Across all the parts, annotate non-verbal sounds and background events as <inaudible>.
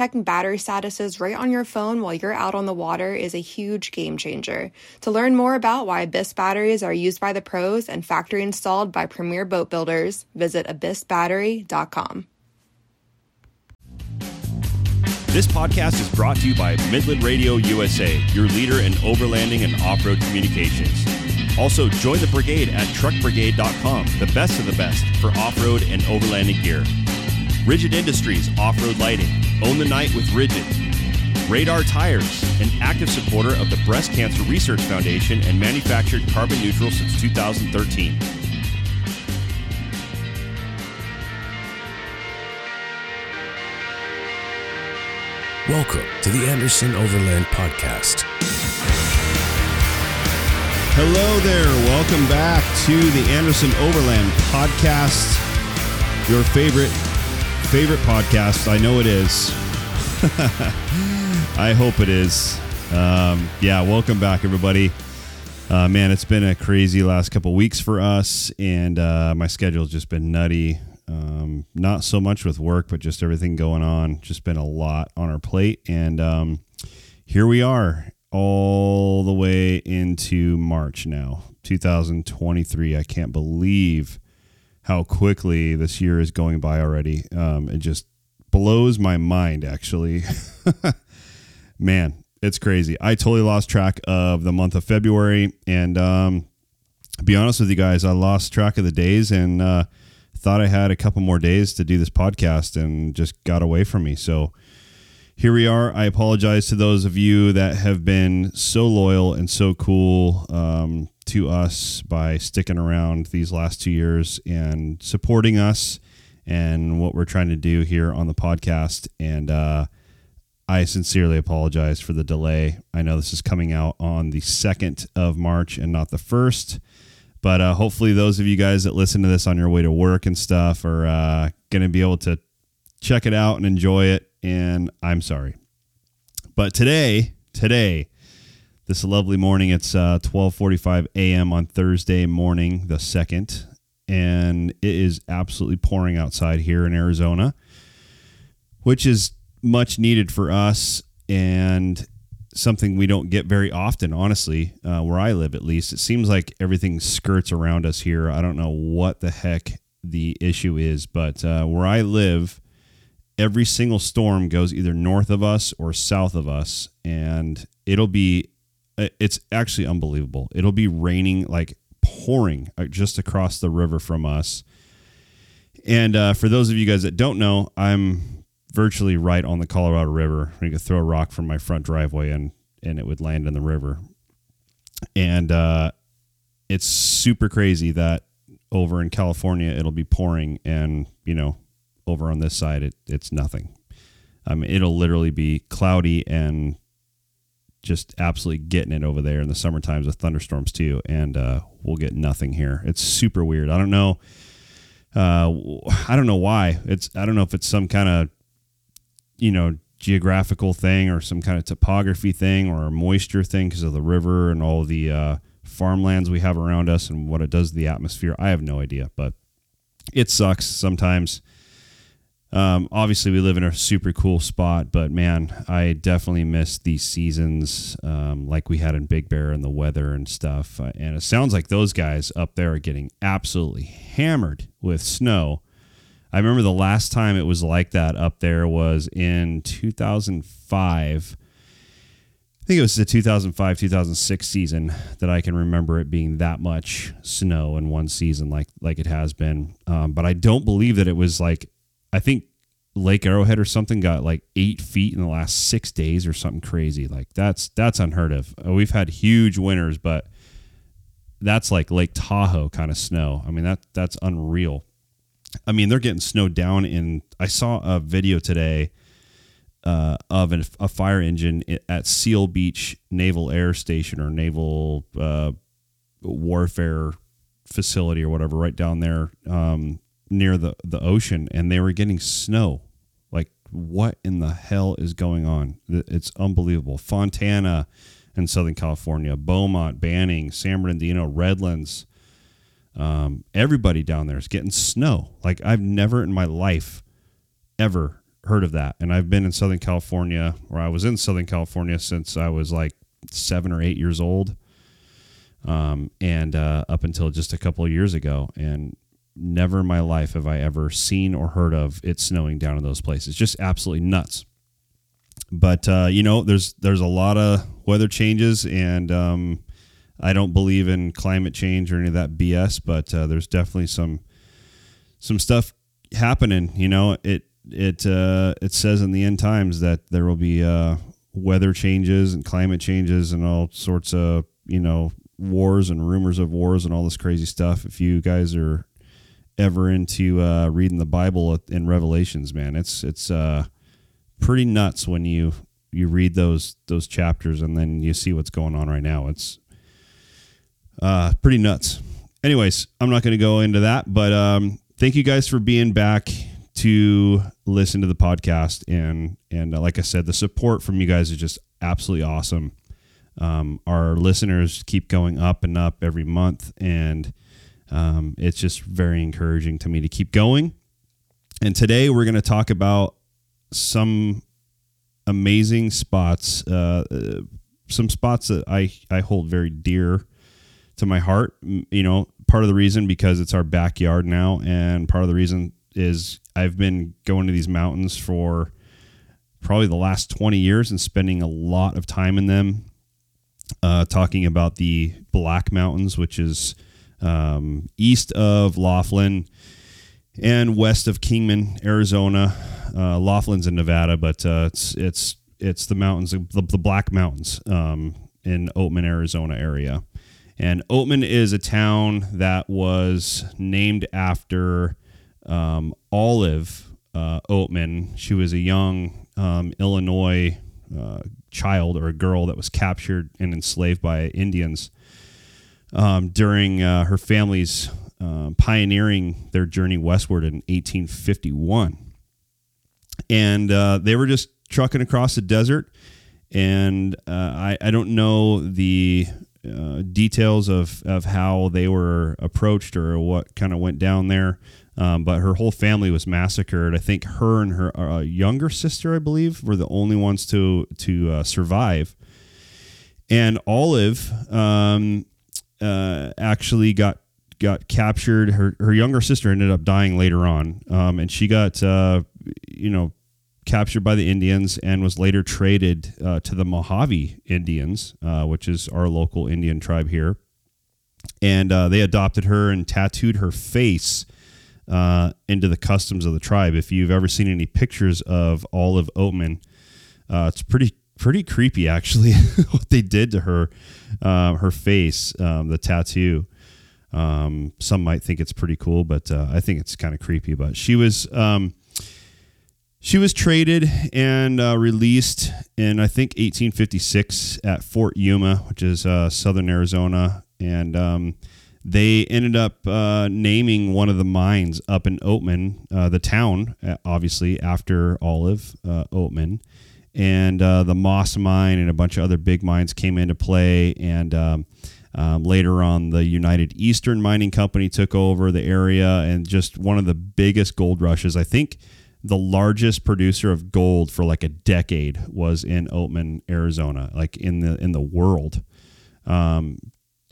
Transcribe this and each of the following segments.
checking battery statuses right on your phone while you're out on the water is a huge game changer. To learn more about why Abyss batteries are used by the pros and factory installed by premier boat builders, visit abyssbattery.com. This podcast is brought to you by Midland Radio USA, your leader in overlanding and off road communications. Also, join the brigade at truckbrigade.com, the best of the best for off road and overlanding gear. Rigid Industries Off Road Lighting. Own the night with Rigid. Radar Tires, an active supporter of the Breast Cancer Research Foundation and manufactured carbon neutral since 2013. Welcome to the Anderson Overland Podcast. Hello there. Welcome back to the Anderson Overland Podcast. Your favorite favorite podcast. I know it is. <laughs> I hope it is. Um, yeah, welcome back, everybody. Uh, man, it's been a crazy last couple weeks for us, and uh, my schedule's just been nutty. Um, not so much with work, but just everything going on. Just been a lot on our plate, and um, here we are, all the way into March now, 2023. I can't believe how quickly this year is going by already. Um, it just blows my mind, actually. <laughs> Man, it's crazy. I totally lost track of the month of February. And um, be honest with you guys, I lost track of the days and uh, thought I had a couple more days to do this podcast and just got away from me. So here we are. I apologize to those of you that have been so loyal and so cool. Um, to us by sticking around these last two years and supporting us and what we're trying to do here on the podcast. And uh, I sincerely apologize for the delay. I know this is coming out on the 2nd of March and not the 1st. But uh, hopefully, those of you guys that listen to this on your way to work and stuff are uh, going to be able to check it out and enjoy it. And I'm sorry. But today, today, this lovely morning. It's uh, 12:45 a.m. on Thursday morning, the second, and it is absolutely pouring outside here in Arizona, which is much needed for us and something we don't get very often. Honestly, uh, where I live, at least, it seems like everything skirts around us here. I don't know what the heck the issue is, but uh, where I live. Every single storm goes either north of us or south of us, and it'll be uh, it's actually unbelievable. It'll be raining like pouring uh, just across the river from us. And uh, for those of you guys that don't know, I'm virtually right on the Colorado River. I could throw a rock from my front driveway and and it would land in the river. And uh, it's super crazy that over in California it'll be pouring, and you know, over on this side it, it's nothing. I mean, it'll literally be cloudy and just absolutely getting it over there in the summer times with thunderstorms too, and uh, we'll get nothing here. It's super weird. I don't know. Uh, I don't know why. It's I don't know if it's some kind of you know geographical thing or some kind of topography thing or a moisture thing because of the river and all the uh, farmlands we have around us and what it does to the atmosphere. I have no idea, but it sucks sometimes. Um, obviously, we live in a super cool spot, but man, I definitely miss these seasons um, like we had in Big Bear and the weather and stuff. Uh, and it sounds like those guys up there are getting absolutely hammered with snow. I remember the last time it was like that up there was in 2005. I think it was the 2005 2006 season that I can remember it being that much snow in one season, like like it has been. Um, but I don't believe that it was like I think Lake Arrowhead or something got like eight feet in the last six days or something crazy. Like that's that's unheard of. Uh, we've had huge winters, but that's like Lake Tahoe kind of snow. I mean that that's unreal. I mean they're getting snowed down in. I saw a video today uh, of an, a fire engine at Seal Beach Naval Air Station or Naval uh, Warfare Facility or whatever, right down there um, near the the ocean, and they were getting snow. Like what in the hell is going on? It's unbelievable. Fontana in Southern California, Beaumont, Banning, San Bernardino, Redlands. Um, everybody down there is getting snow. Like I've never in my life ever heard of that. And I've been in Southern California, or I was in Southern California since I was like seven or eight years old, um, and uh, up until just a couple of years ago. And never in my life have I ever seen or heard of it snowing down in those places. Just absolutely nuts but uh, you know, there's there's a lot of weather changes, and um, I don't believe in climate change or any of that BS. But uh, there's definitely some some stuff happening. You know, it it uh, it says in the end times that there will be uh, weather changes and climate changes and all sorts of you know wars and rumors of wars and all this crazy stuff. If you guys are ever into uh, reading the Bible in Revelations, man, it's it's uh, pretty nuts when you you read those those chapters and then you see what's going on right now. It's uh, pretty nuts. Anyways, I'm not going to go into that, but um, thank you guys for being back to listen to the podcast and and uh, like I said, the support from you guys is just absolutely awesome. Um, our listeners keep going up and up every month, and um, it's just very encouraging to me to keep going. And today we're going to talk about some amazing spots, uh, uh, some spots that I, I hold very dear to my heart. You know, part of the reason because it's our backyard now, and part of the reason is I've been going to these mountains for probably the last 20 years and spending a lot of time in them. Uh, talking about the Black Mountains, which is um, east of Laughlin and west of Kingman, Arizona. Uh, Laughlin's in Nevada, but uh, it's it's it's the mountains, the, the Black Mountains um, in Oatman, Arizona area. And Oatman is a town that was named after um, Olive uh, Oatman. She was a young um, Illinois uh, child or a girl that was captured and enslaved by Indians um, during uh, her family's uh, pioneering their journey westward in 1851 and uh, they were just trucking across the desert. And uh, I, I don't know the uh, details of, of how they were approached or what kind of went down there. Um, but her whole family was massacred. I think her and her uh, younger sister, I believe, were the only ones to to uh, survive. And Olive um, uh, actually got got captured. Her her younger sister ended up dying later on, um, and she got uh, you know captured by the Indians and was later traded uh, to the Mojave Indians, uh, which is our local Indian tribe here. And uh, they adopted her and tattooed her face uh, into the customs of the tribe. If you've ever seen any pictures of Olive Oatman, uh, it's pretty pretty creepy actually <laughs> what they did to her, uh, her face, um, the tattoo. Um, some might think it's pretty cool, but I think it's kind of creepy. But she was. Um, she was traded and uh, released in, I think, 1856 at Fort Yuma, which is uh, southern Arizona. And um, they ended up uh, naming one of the mines up in Oatman, uh, the town, uh, obviously, after Olive uh, Oatman. And the Moss Mine and a bunch of other big mines came into play. And um, um, later on, the United Eastern Mining Company took over the area and just one of the biggest gold rushes. I think the largest producer of gold for like a decade was in Oatman, Arizona, like in the in the world, um,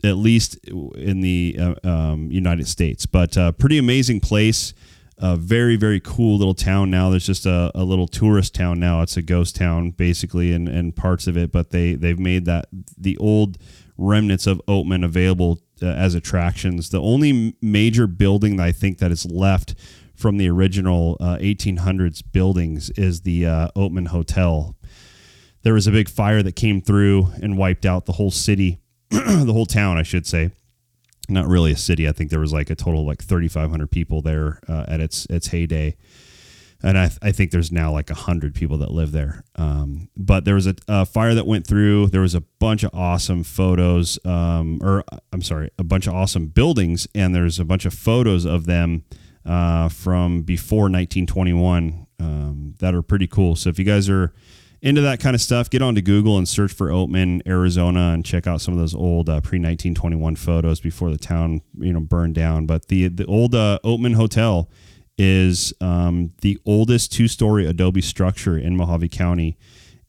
at least in the uh, um, United States. But uh, pretty amazing place. A very very cool little town now. There's just a, a little tourist town now. It's a ghost town basically, and and parts of it, but they they've made that the old remnants of Oatman available uh, as attractions. The only major building that I think that is left from the original uh, 1800s buildings is the uh, Oatman Hotel. There was a big fire that came through and wiped out the whole city, <clears throat> the whole town, I should say. Not really a city. I think there was like a total like 3,500 people there uh, at its its heyday and I, I think there's now like hundred people that live there. Um, but there was a, a, fire that went through. There was a bunch of awesome photos, um, or I'm sorry, a bunch of awesome buildings, and there's a bunch of photos of them uh, from before 1921 um, that are pretty cool. So if you guys are into that kind of stuff, get onto Google and search for Oatman, Arizona, and check out some of those old uh, pre 1921 photos before the town you know burned down. But the the old uh, Oatman Hotel is um, the oldest two story adobe structure in Mohave County.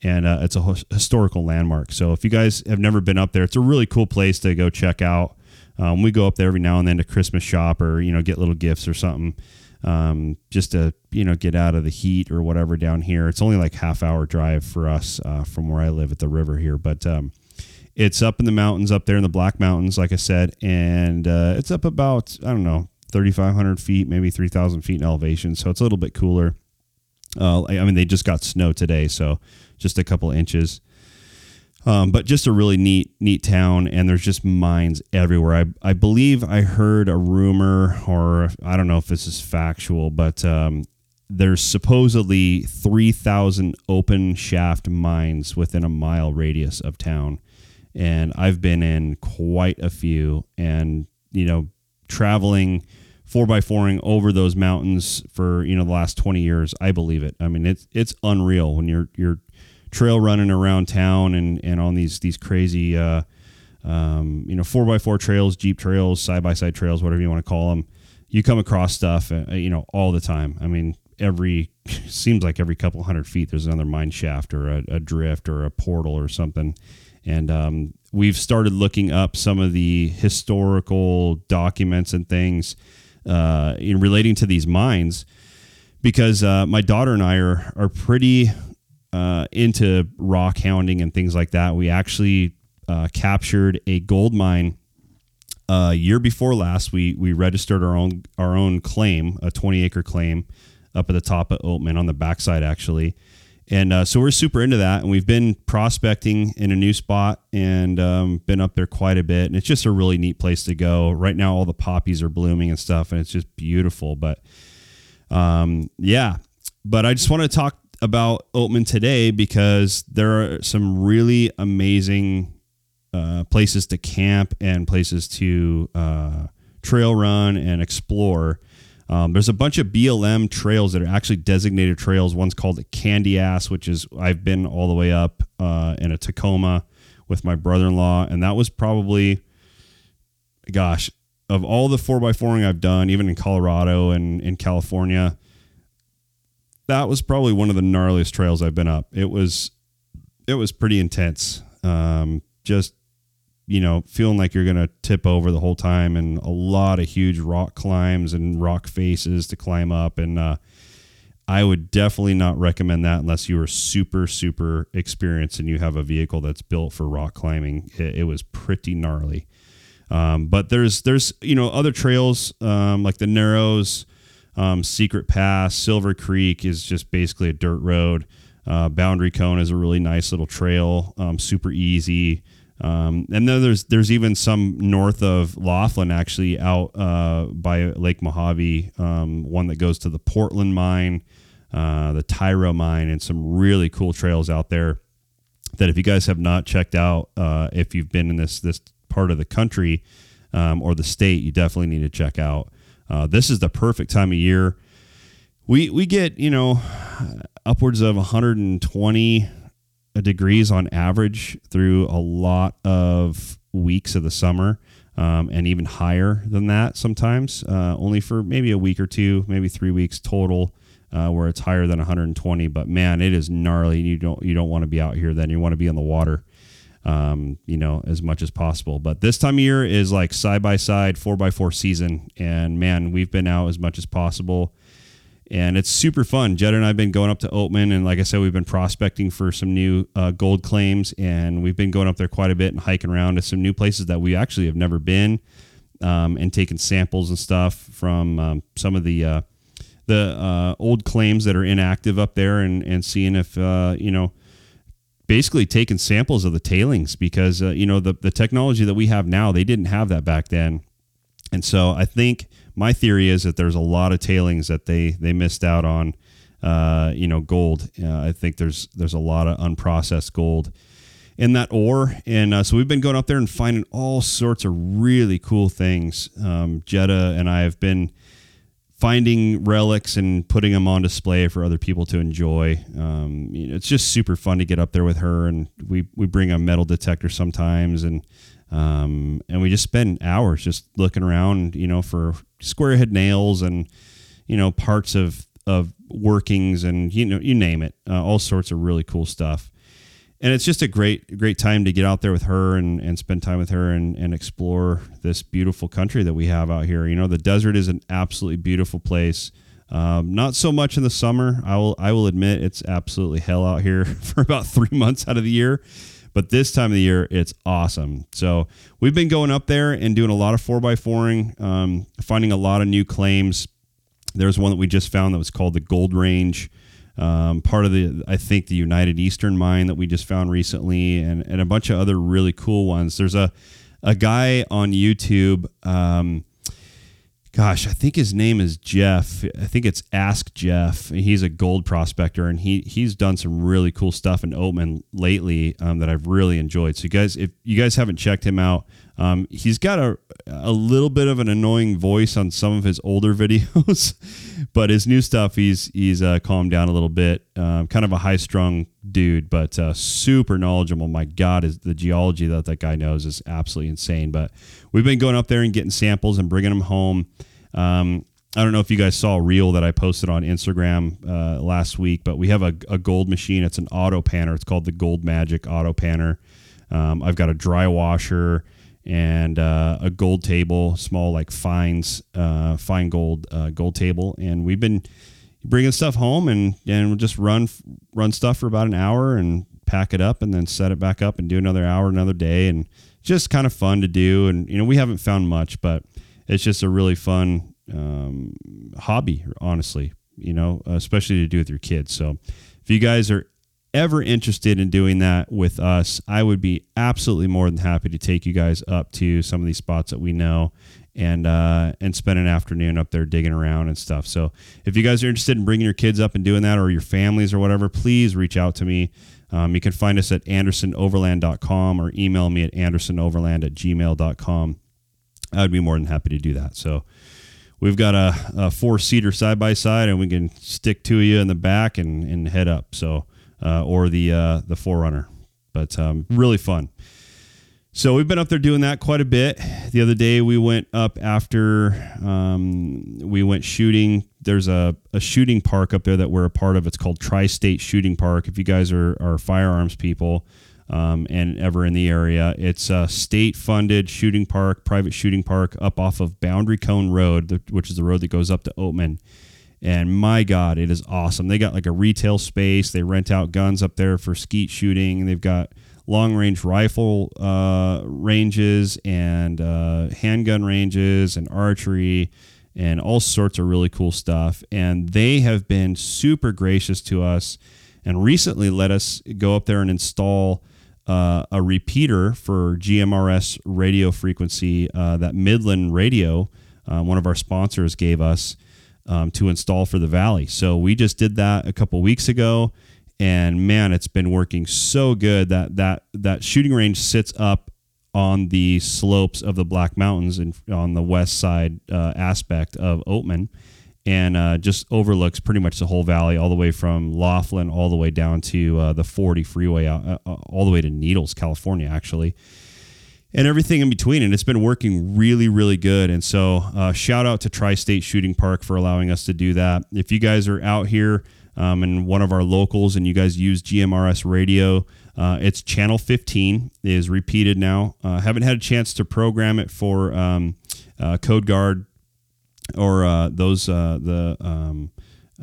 And uh, it's a historical landmark. So if you guys have never been up there, it's a really cool place to go check out. Um, we go up there every now and then to Christmas shop or you know get little gifts or something, um, just to you know get out of the heat or whatever down here. It's only like half hour drive for us uh, from where I live at the river here, but um, it's up in the mountains up there in the Black Mountains, like I said, and uh, it's up about I don't know 3,500 feet, maybe 3,000 feet in elevation. So it's a little bit cooler. Uh, I mean, they just got snow today, so just a couple inches. Um, but just a really neat, neat town, and there's just mines everywhere. I, I believe I heard a rumor, or I don't know if this is factual, but um, there's supposedly 3,000 open shaft mines within a mile radius of town. And I've been in quite a few, and, you know, traveling four by fouring over those mountains for you know the last 20 years i believe it i mean it's it's unreal when you're you're trail running around town and and on these these crazy uh, um, you know four by four trails jeep trails side by side trails whatever you want to call them you come across stuff uh, you know all the time. I mean every <laughs> seems like every couple hundred feet there's another mine shaft or a, a drift or a portal or something. And um, we've started looking up some of the historical documents and things uh, in relating to these mines because uh, my daughter and I are are pretty uh, into rock hounding and things like that. We actually uh, captured a gold mine uh, year before last. We we registered our own our own claim, a 20 acre claim, up at the top of Oatman on the backside actually. And uh, so we're super into that, and we've been prospecting in a new spot and um, been up there quite a bit. And it's just a really neat place to go. Right now, all the poppies are blooming and stuff, and it's just beautiful. But um, yeah, but I just want to talk about Oatman today because there are some really amazing uh, places to camp and places to uh, trail run and explore um, there's a bunch of BLM trails that are actually designated trails. One's called Candy Ass, which is I've been all the way up uh, in a Tacoma with my brother-in-law, and that was probably, gosh, of all the four by fouring I've done, even in Colorado and in California, that was probably one of the gnarliest trails I've been up. It was, it was pretty intense. Um, just you know, feeling like you're to tip over the whole time and a lot of huge rock climbs and rock faces to climb up. And uh, I would definitely not recommend that unless you are super, super experienced and you have a vehicle that's built for rock climbing. It, it was pretty gnarly. Um, but there's, there's, you know, other trails um, like the Narrows, um, Secret Pass, Silver Creek is just basically a dirt road. Uh, Boundary Cone is a really nice little trail, um, super easy. Um, and then there's there's even some north of Laughlin, actually out uh, by Lake Mojave, um, one that goes to the Portland mine, uh, the Tyro mine, and some really cool trails out there. That if you guys have not checked out, uh, if you've been in this this part of the country um, or the state, you definitely need to check out. Uh, this is the perfect time of year. We we get you know upwards of 120 degrees on average through a lot of weeks of the summer. Um, and even higher than that sometimes, uh, only for maybe a week or two, maybe three weeks total, uh, where it's higher than 120. But man, it is gnarly. You don't you don't want to be out here. Then you want to be in the water, um, you know, as much as possible. But this time of year is like side by side, four by four season, and man, we've been out as much as possible. and it's super fun. Jed and I have been going up to Oatman, and like I said, we've been prospecting for some new uh, gold claims, and we've been going up there quite a bit and hiking around to some new places that we actually have never been, um, and taking samples and stuff from um, some of the uh, the uh, old claims that are inactive up there, and and seeing if uh, you know. Basically, taking samples of the tailings because uh, you know the the technology that we have now, they didn't have that back then, and so I think my theory is that there's a lot of tailings that they they missed out on. Uh, you know, gold. Uh, I think there's there's a lot of unprocessed gold in that ore, and uh, so we've been going up there and finding all sorts of really cool things. Um, Jetta and I have been finding relics and putting them on display for other people to enjoy. Um, you know, it's just super fun to get up there with her, and we we bring a metal detector sometimes, and um, and we just spend hours just looking around, you know, for square head nails and, you know, parts of, of workings and, you know, you name it, uh, all sorts of really cool stuff. And it's just a great, great time to get out there with her and, and spend time with her and, and explore this beautiful country that we have out here. You know, the desert is an absolutely beautiful place. Um, not so much in the summer. I will, I will admit it's absolutely hell out here <laughs> for about three months out of the year. But this time of the year, it's awesome. So we've been going up there and doing a lot of 4x4ing, um, finding a lot of new claims. There's one that we just found that was called the Gold Range. Um, part of the, I think, the United Eastern mine that we just found recently, and, and a bunch of other really cool ones. There's a, a guy on YouTube. Um, gosh, I think his name is Jeff. I think it's Ask Jeff. He's a gold prospector, and he he's done some really cool stuff in Oatman lately um, that I've really enjoyed. So, you guys, if you guys haven't checked him out, um, he's got a a little bit of an annoying voice on some of his older <laughs> videos, but his new stuff, he's he's uh, calmed down a little bit. Um, kind of a high strung dude, but uh, super knowledgeable. My God, is the geology that that guy knows is absolutely insane. But we've been going up there and getting samples and bringing them home. Um, I don't know if you guys saw a reel that I posted on Instagram uh, last week, but we have a, a, gold machine. It's an auto panner. It's called the Gold Magic Auto Panner. Um, I've got a dry washer and uh, a gold table, small like fines, uh, fine gold uh, gold table, and we've been bringing stuff home and and we'll just run run stuff for about an hour and pack it up and then set it back up and do another hour another day and just kind of fun to do. And you know we haven't found much, but it's just a really fun um, hobby, honestly. You know, especially to do with your kids. So if you guys are ever interested in doing that with us, I would be absolutely more than happy to take you guys up to some of these spots that we know and uh, and spend an afternoon up there digging around and stuff. So if you guys are interested in bringing your kids up and doing that, or your families or whatever, please reach out to me. Um, you can find us at andersonoverland.com or email me at andersonoverland at gmail.com. I would be more than happy to do that. So we've got a, a four seater side by side, and we can stick two of you in the back and, and head up. So uh, or the uh, the 4Runner, but um, really fun. So we've been up there doing that quite a bit. The other day we went up after um, we went shooting. There's a, a shooting park up there that we're a part of. It's called Tri-State Shooting Park. If you guys are, are firearms people um, and ever in the area, it's a state-funded shooting park, private shooting park up off of Boundary Cone Road, which is the road that goes up to Oatman. And my God, it is awesome. They got like a retail space. They rent out guns up there for skeet shooting. They've got long range rifle uh, ranges and uh, handgun ranges and archery and all sorts of really cool stuff. And they have been super gracious to us and recently let us go up there and install uh, a repeater for GMRS radio frequency uh, that Midland Radio, uh, one of our sponsors, gave us um, to install for the Valley. So we just did that a couple weeks ago, and man, it's been working so good that that that shooting range sits up on the slopes of the Black Mountains and on the west side uh, aspect of Oatman, and uh, just overlooks pretty much the whole valley, all the way from Laughlin all the way down to uh, the 40 freeway, uh, uh, all the way to Needles, California, actually and everything in between. And it's been working really, really good. And so, uh, shout out to Tri State Shooting Park for allowing us to do that. If you guys are out here um, and one of our locals and you guys use GMRS radio, uh, it's channel 15 is repeated now. Uh, haven't had a chance to program it for um, uh, Code Guard or uh, those uh, the um,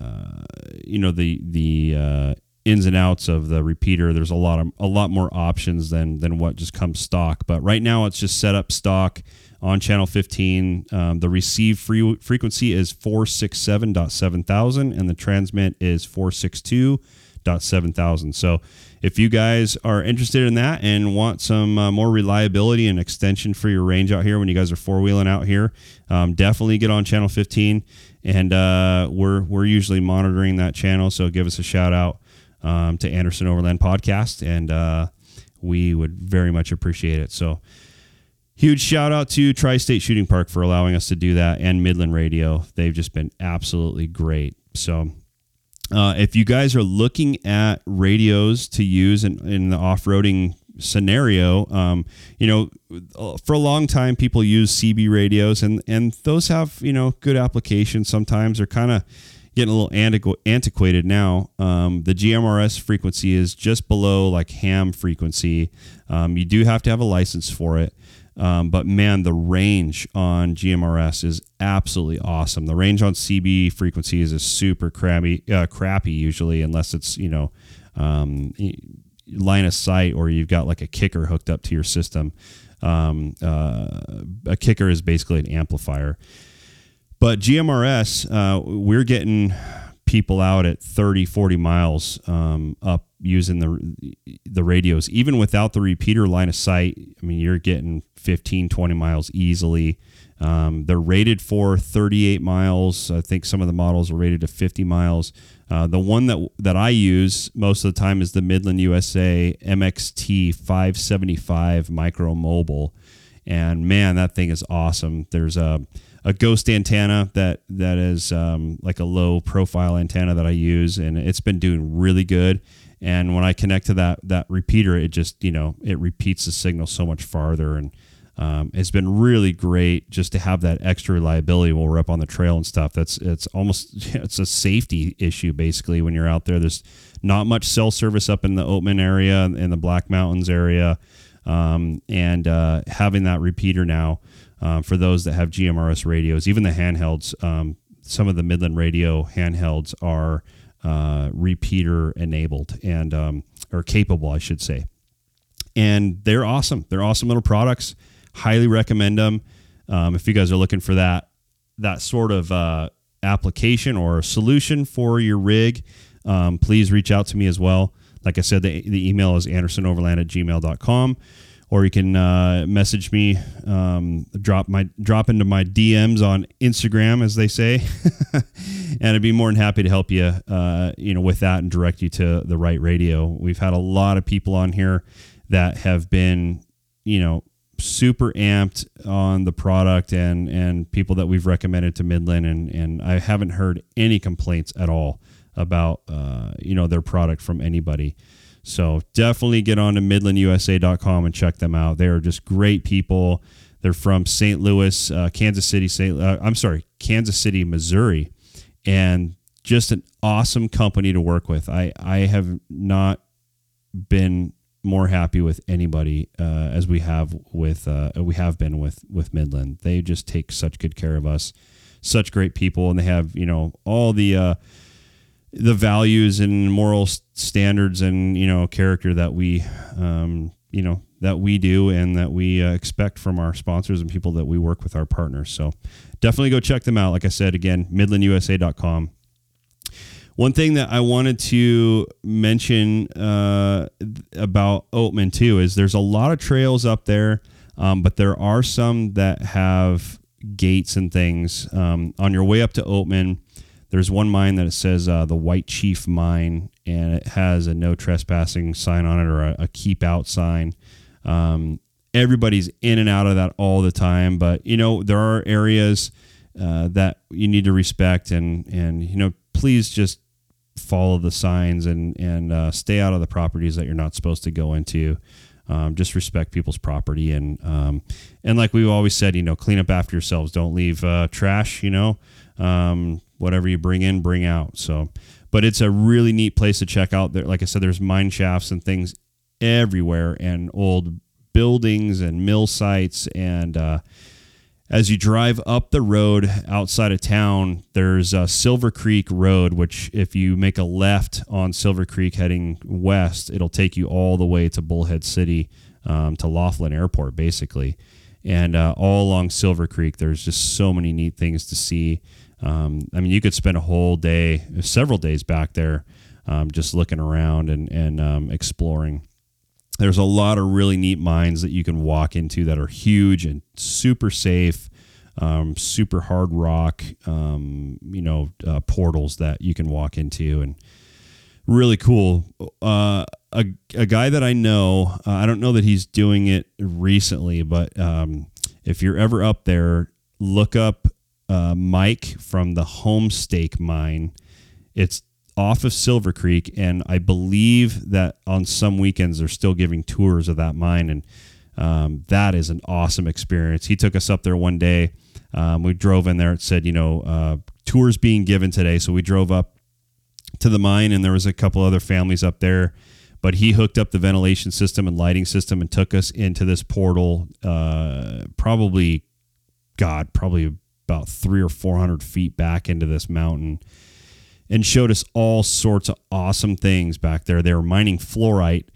uh, you know the the ins and outs of the repeater. There's a lot of a lot more options than than what just comes stock. But right now, it's just set up stock on channel 15. Um, the receive free frequency is 467.7000 and the transmit is 462.7000. So if you guys are interested in that and want some uh, more reliability and extension for your range out here when you guys are four wheeling out here, um, definitely get on channel 15. And uh, we're we're usually monitoring that channel, so give us a shout out um, to Anderson Overland Podcast, and uh, we would very much appreciate it. So. Huge shout out to Tri State Shooting Park for allowing us to do that and Midland Radio. They've just been absolutely great. So, uh, if you guys are looking at radios to use in, in the off roading scenario, um, you know, for a long time people use CB radios, and and those have you know good applications. Sometimes they're kind of getting a little antiquated now. Um, the GMRS frequency is just below like ham frequency. Um, you do have to have a license for it. Um, but man, the range on GMRS is absolutely awesome. The range on CB frequencies is super crappy, uh, crappy usually, unless it's you know um, line of sight or you've got like a kicker hooked up to your system. Um, uh, a kicker is basically an amplifier. But GMRS, uh, we're getting people out at 30, 40 miles um, up using the the radios. Even without the repeater line of sight, I mean, you're getting 15, 20 miles easily. Um, they're rated for 38 miles. I think some of the models are rated to 50 miles. Uh, the one that that I use most of the time is the Midland USA MXT 575 Micro Mobile, and man, that thing is awesome. There's a a ghost antenna that that is um, like a low profile antenna that I use, and it's been doing really good. And when I connect to that that repeater, it just you know it repeats the signal so much farther, and um, it's been really great just to have that extra reliability while we're up on the trail and stuff. That's it's almost <laughs> it's a safety issue basically when you're out there. There's not much cell service up in the Oatman area in the Black Mountains area, um, and uh, having that repeater now um, for those that have GMRS radios, even the handhelds. Um, some of the Midland radio handhelds are uh, repeater enabled and um, or capable, I should say. And they're awesome. They're awesome little products. Highly recommend them. Um, if you guys are looking for that that sort of uh, application or solution for your rig, um, please reach out to me as well. Like I said, the, the email is andersonoverland at gmail.com or you can uh, message me, um, drop my drop into my DMs on Instagram, as they say, <laughs> and I'd be more than happy to help you, uh, you know, with that and direct you to the right radio. We've had a lot of people on here that have been, you know, super amped on the product and and people that we've recommended to Midland, and and I haven't heard any complaints at all about uh, you know their product from anybody. So definitely get on to midlandusa.com and check them out. They are just great people. They're from St. Louis, uh, Kansas City, St. Uh, I'm sorry, Kansas City, Missouri, and just an awesome company to work with. I I have not been more happy with anybody uh, as we have with uh, we have been with with Midland. They just take such good care of us, such great people, and they have you know all the uh, the values and moral standards and you know character that we um, you know that we do and that we uh, expect from our sponsors and people that we work with our partners. So definitely go check them out. Like i said again midlandusa.com one thing that i wanted to mention uh, about oatman too is there's a lot of trails up there um, but there are some that have gates and things um, on your way up to oatman there's one mine that it says uh, the White Chief Mine, and it has a no trespassing sign on it or a, a keep out sign. Um, everybody's in and out of that all the time, but you know there are areas uh, that you need to respect, and and you know please just follow the signs and and uh, stay out of the properties that you're not supposed to go into. Um, just respect people's property and um, and like we've always said, you know, clean up after yourselves. Don't leave uh, trash. You know, um, whatever you bring in, bring out. So, but it's a really neat place to check out. There, like I said, there's mine shafts and things everywhere, and old buildings and mill sites, and uh, as you drive up the road outside of town, there's Silver Creek Road, which if you make a left on Silver Creek heading west, it'll take you all the way to Bullhead City, um, to Laughlin Airport, basically. And uh, all along Silver Creek, there's just so many neat things to see. Um, I mean, you could spend a whole day, several days back there, um, just looking around and and um, exploring. There's a lot of really neat mines that you can walk into that are huge and super safe, um, super hard rock, um, you know, uh, portals that you can walk into and really cool. Uh, a, a guy that I know, uh, I don't know that he's doing it recently, but um, if you're ever up there, look up uh, Mike from the Homestake Mine. It's off of Silver Creek, and I believe that on some weekends they're still giving tours of that mine, and um, that is an awesome experience. He took us up there one day. Um, we drove in there. It said, you know, uh, tours being given today, so we drove up to the mine, and there was a couple other families up there. But he hooked up the ventilation system and lighting system and took us into this portal. Uh, probably, God, probably about three or four hundred feet back into this mountain and showed us all sorts of awesome things back there. They were mining fluorite.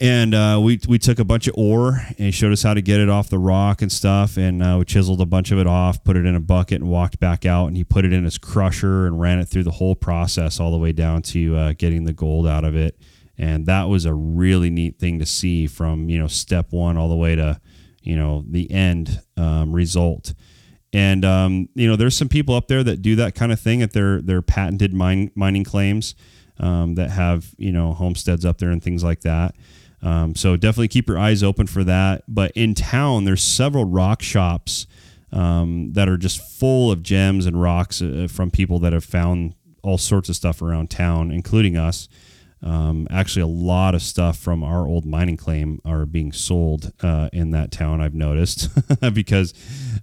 And uh, we, we took a bunch of ore and he showed us how to get it off the rock and stuff. And uh, we chiseled a bunch of it off, put it in a bucket, and walked back out. And he put it in his crusher and ran it through the whole process all the way down to uh, getting the gold out of it. And that was a really neat thing to see from you know step one all the way to you know the end um, result. And um, you know, there's some people up there that do that kind of thing at their their patented mine, mining claims um, that have you know homesteads up there and things like that. Um, so definitely keep your eyes open for that. But in town, there's several rock shops um, that are just full of gems and rocks uh, from people that have found all sorts of stuff around town, including us. Um, actually, a lot of stuff from our old mining claim are being sold uh, in that town. I've noticed <laughs> because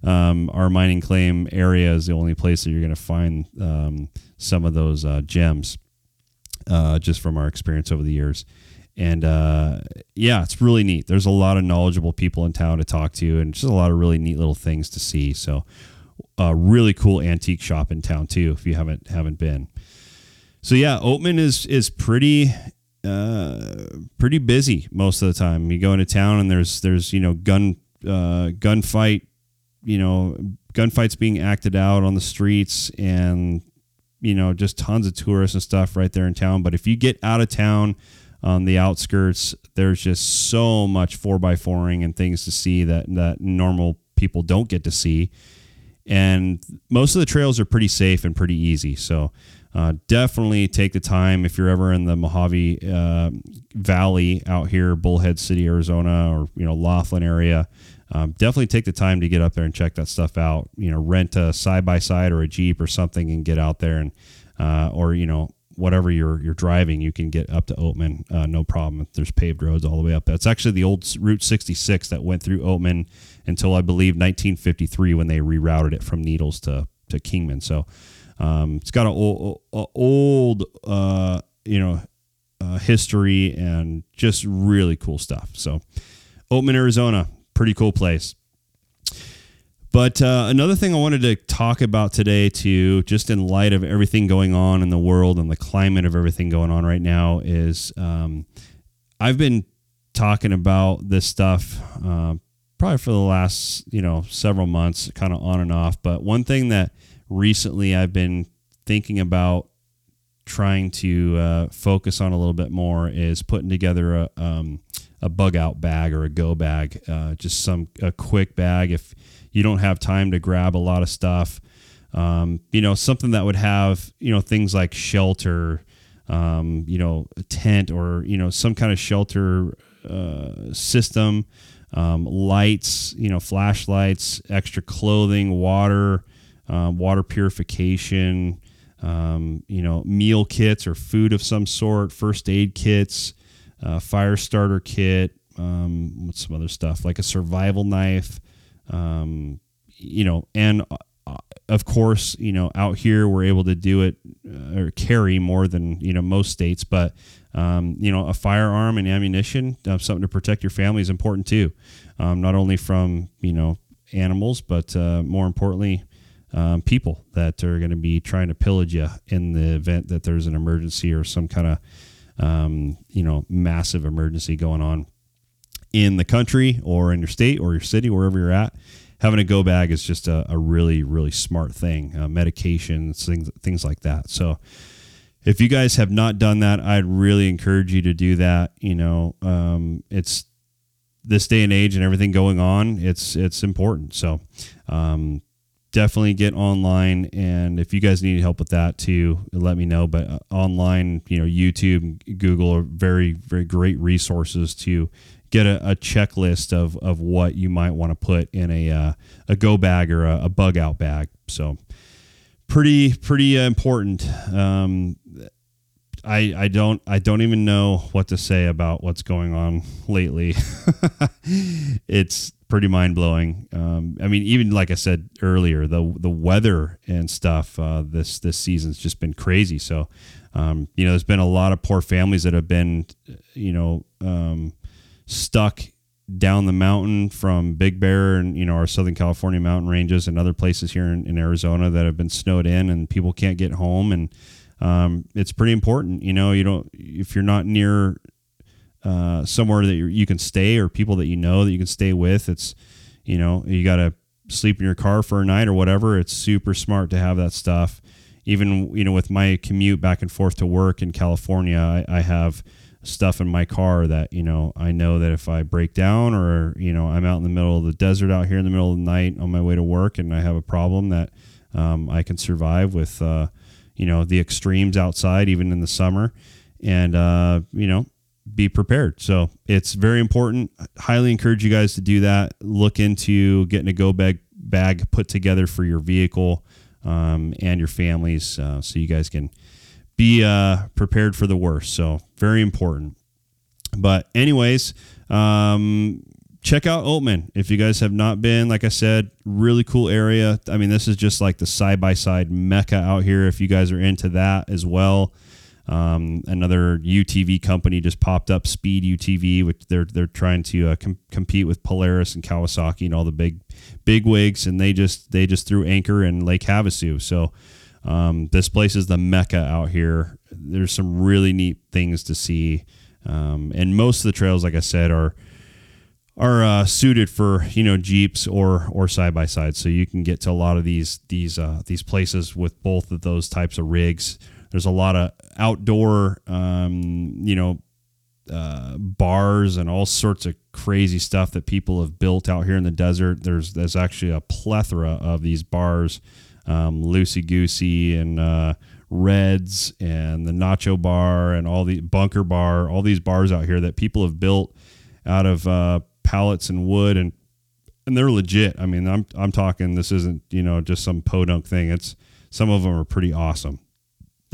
um, our mining claim area is the only place that you're going to find um, some of those uh, gems, uh, just from our experience over the years. And uh, yeah, it's really neat. There's a lot of knowledgeable people in town to talk to, and just a lot of really neat little things to see. So, a really cool antique shop in town too. If you haven't haven't been. So yeah, Oatman is is pretty uh, pretty busy most of the time. You go into town and there's there's you know gun uh, gunfight, you know gunfights being acted out on the streets and you know just tons of tourists and stuff right there in town. But if you get out of town on the outskirts, there's just so much four by fouring and things to see that that normal people don't get to see. And most of the trails are pretty safe and pretty easy. So uh, definitely take the time if you're ever in the Mojave uh, Valley out here, Bullhead City, Arizona, or you know Laughlin area. Um, definitely take the time to get up there and check that stuff out. You know, rent a side by side or a jeep or something and get out there and uh, or you know whatever you're you're driving, you can get up to Oatman, uh, no problem. There's paved roads all the way up there. It's actually the old Route 66 that went through Oatman until I believe 1953 when they rerouted it from Needles to to Kingman. So um, it's got an old, uh, you know, uh, history and just really cool stuff. So, Oatman, Arizona, pretty cool place. But uh, another thing I wanted to talk about today, too, just in light of everything going on in the world and the climate of everything going on right now, is um, I've been talking about this stuff uh, probably for the last you know several months, kind of on and off. But one thing that recently I've been thinking about trying to uh, focus on a little bit more is putting together a, um, a bug out bag or a go bag, uh, just some a quick bag if you don't have time to grab a lot of stuff. Um, you know, something that would have you know things like shelter, um, you know, a tent or you know some kind of shelter uh, system, um, lights, you know, flashlights, extra clothing, water um, water purification, um, you know, meal kits or food of some sort, first aid kits, uh, fire starter kit, um, what's some other stuff like a survival knife, um, you know, and uh, of course, you know, out here we're able to do it uh, or carry more than you know most states, but um, you know, a firearm and ammunition, uh, something to protect your family is important too. Um, not only from you know animals, but uh, more importantly, um, people that are going to be trying to pillage you in the event that there's an emergency or some kind of um, you know massive emergency going on in the country or in your state or your city, wherever you're at. Having a go bag is just a, a really, really smart thing. Uh, medications, things, things like that. So, if you guys have not done that, I'd really encourage you to do that. You know, um, it's this day and age and everything going on. It's it's important. So, um, definitely get online and if you guys need help with that too let me know. But uh, online you know youtube google are very very great resources to get a, a checklist of of what you might want to put in a uh, a go bag or a, a, bug out bag. So pretty pretty important. Um, I, I don't I don't even know what to say about what's going on lately. <laughs> it's pretty mind blowing. Um, I mean, even like I said earlier, the the weather and stuff uh, this this season's just been crazy. So, um, you know, there's been a lot of poor families that have been, you know, um, stuck down the mountain from Big Bear and you know our Southern California mountain ranges and other places here in, in Arizona that have been snowed in and people can't get home and um, it's pretty important. You know, you don't if you're not near uh, somewhere that you can stay or people that you know that you can stay with. It's you know you got to sleep in your car for a night or whatever. It's super smart to have that stuff. Even you know with my commute back and forth to work in California, I, I have stuff in my car that you know I know that if I break down or you know I'm out in the middle of the desert out here in the middle of the night on my way to work and I have a problem that um, I can survive with uh, you know the extremes outside even in the summer and uh, you know be prepared. So it's very important. Highly encourage you guys to do that. Look into getting a go bag bag put together for your vehicle um, and your families, uh, so you guys can be uh, prepared for the worst. So very important. But anyways, um, check out Oatman if you guys have not been. Like I said, really cool area. I mean, this is just like the side by side mecca out here. If you guys are into that as well. Um, another UTV company just popped up, Speed UTV, which they're they're trying to uh, com- compete with Polaris and Kawasaki and all the big big wigs, and they just they just threw anchor in Lake Havasu. So um, this place is the mecca out here. There's some really neat things to see, um, and most of the trails, like I said, are are uh, suited for you know jeeps or or side by side. So you can get to a lot of these these uh, these places with both of those types of rigs. There's a lot of outdoor, um, you know, uh, bars and all sorts of crazy stuff that people have built out here in the desert. There's there's actually a plethora of these bars, um, loosey goosey and uh, Reds and the Nacho Bar and all the Bunker Bar, all these bars out here that people have built out of uh, pallets and wood and and they're legit. I mean, I'm I'm talking. This isn't you know just some podunk thing. It's some of them are pretty awesome.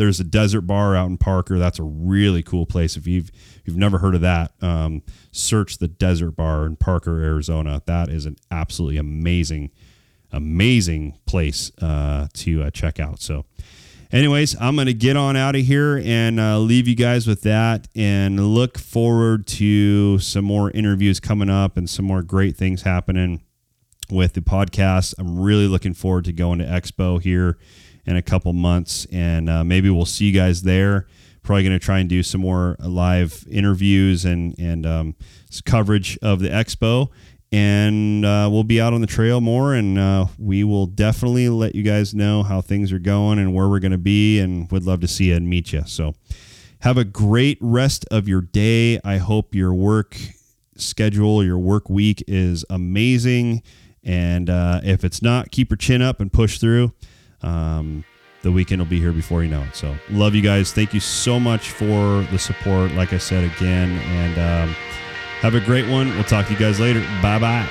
There's a desert bar out in Parker. That's a really cool place. If you've if you've never heard of that, um, search the Desert Bar in Parker, Arizona. That is an absolutely amazing, amazing place uh, to uh, check out. So, anyways, I'm to get on out of here and uh, leave you guys with that and look forward to some more interviews coming up and some more great things happening with the podcast. I'm really looking forward to going to Expo here in a couple months, and uh, maybe we'll see you guys there. Probably going to try and do some more live interviews and and um, coverage of the expo, and uh, we'll be out on the trail more, and uh, we will definitely let you guys know how things are going and where we're going to be, and would love to see you and meet you. So, have a great rest of your day. I hope your work schedule, your work week is amazing. And uh, if it's not, keep your chin up and push through. Um, the weekend will be here before you know it. So, love you guys. Thank you so much for the support. Like I said again, and um, have a great one. We'll talk to you guys later. Bye bye.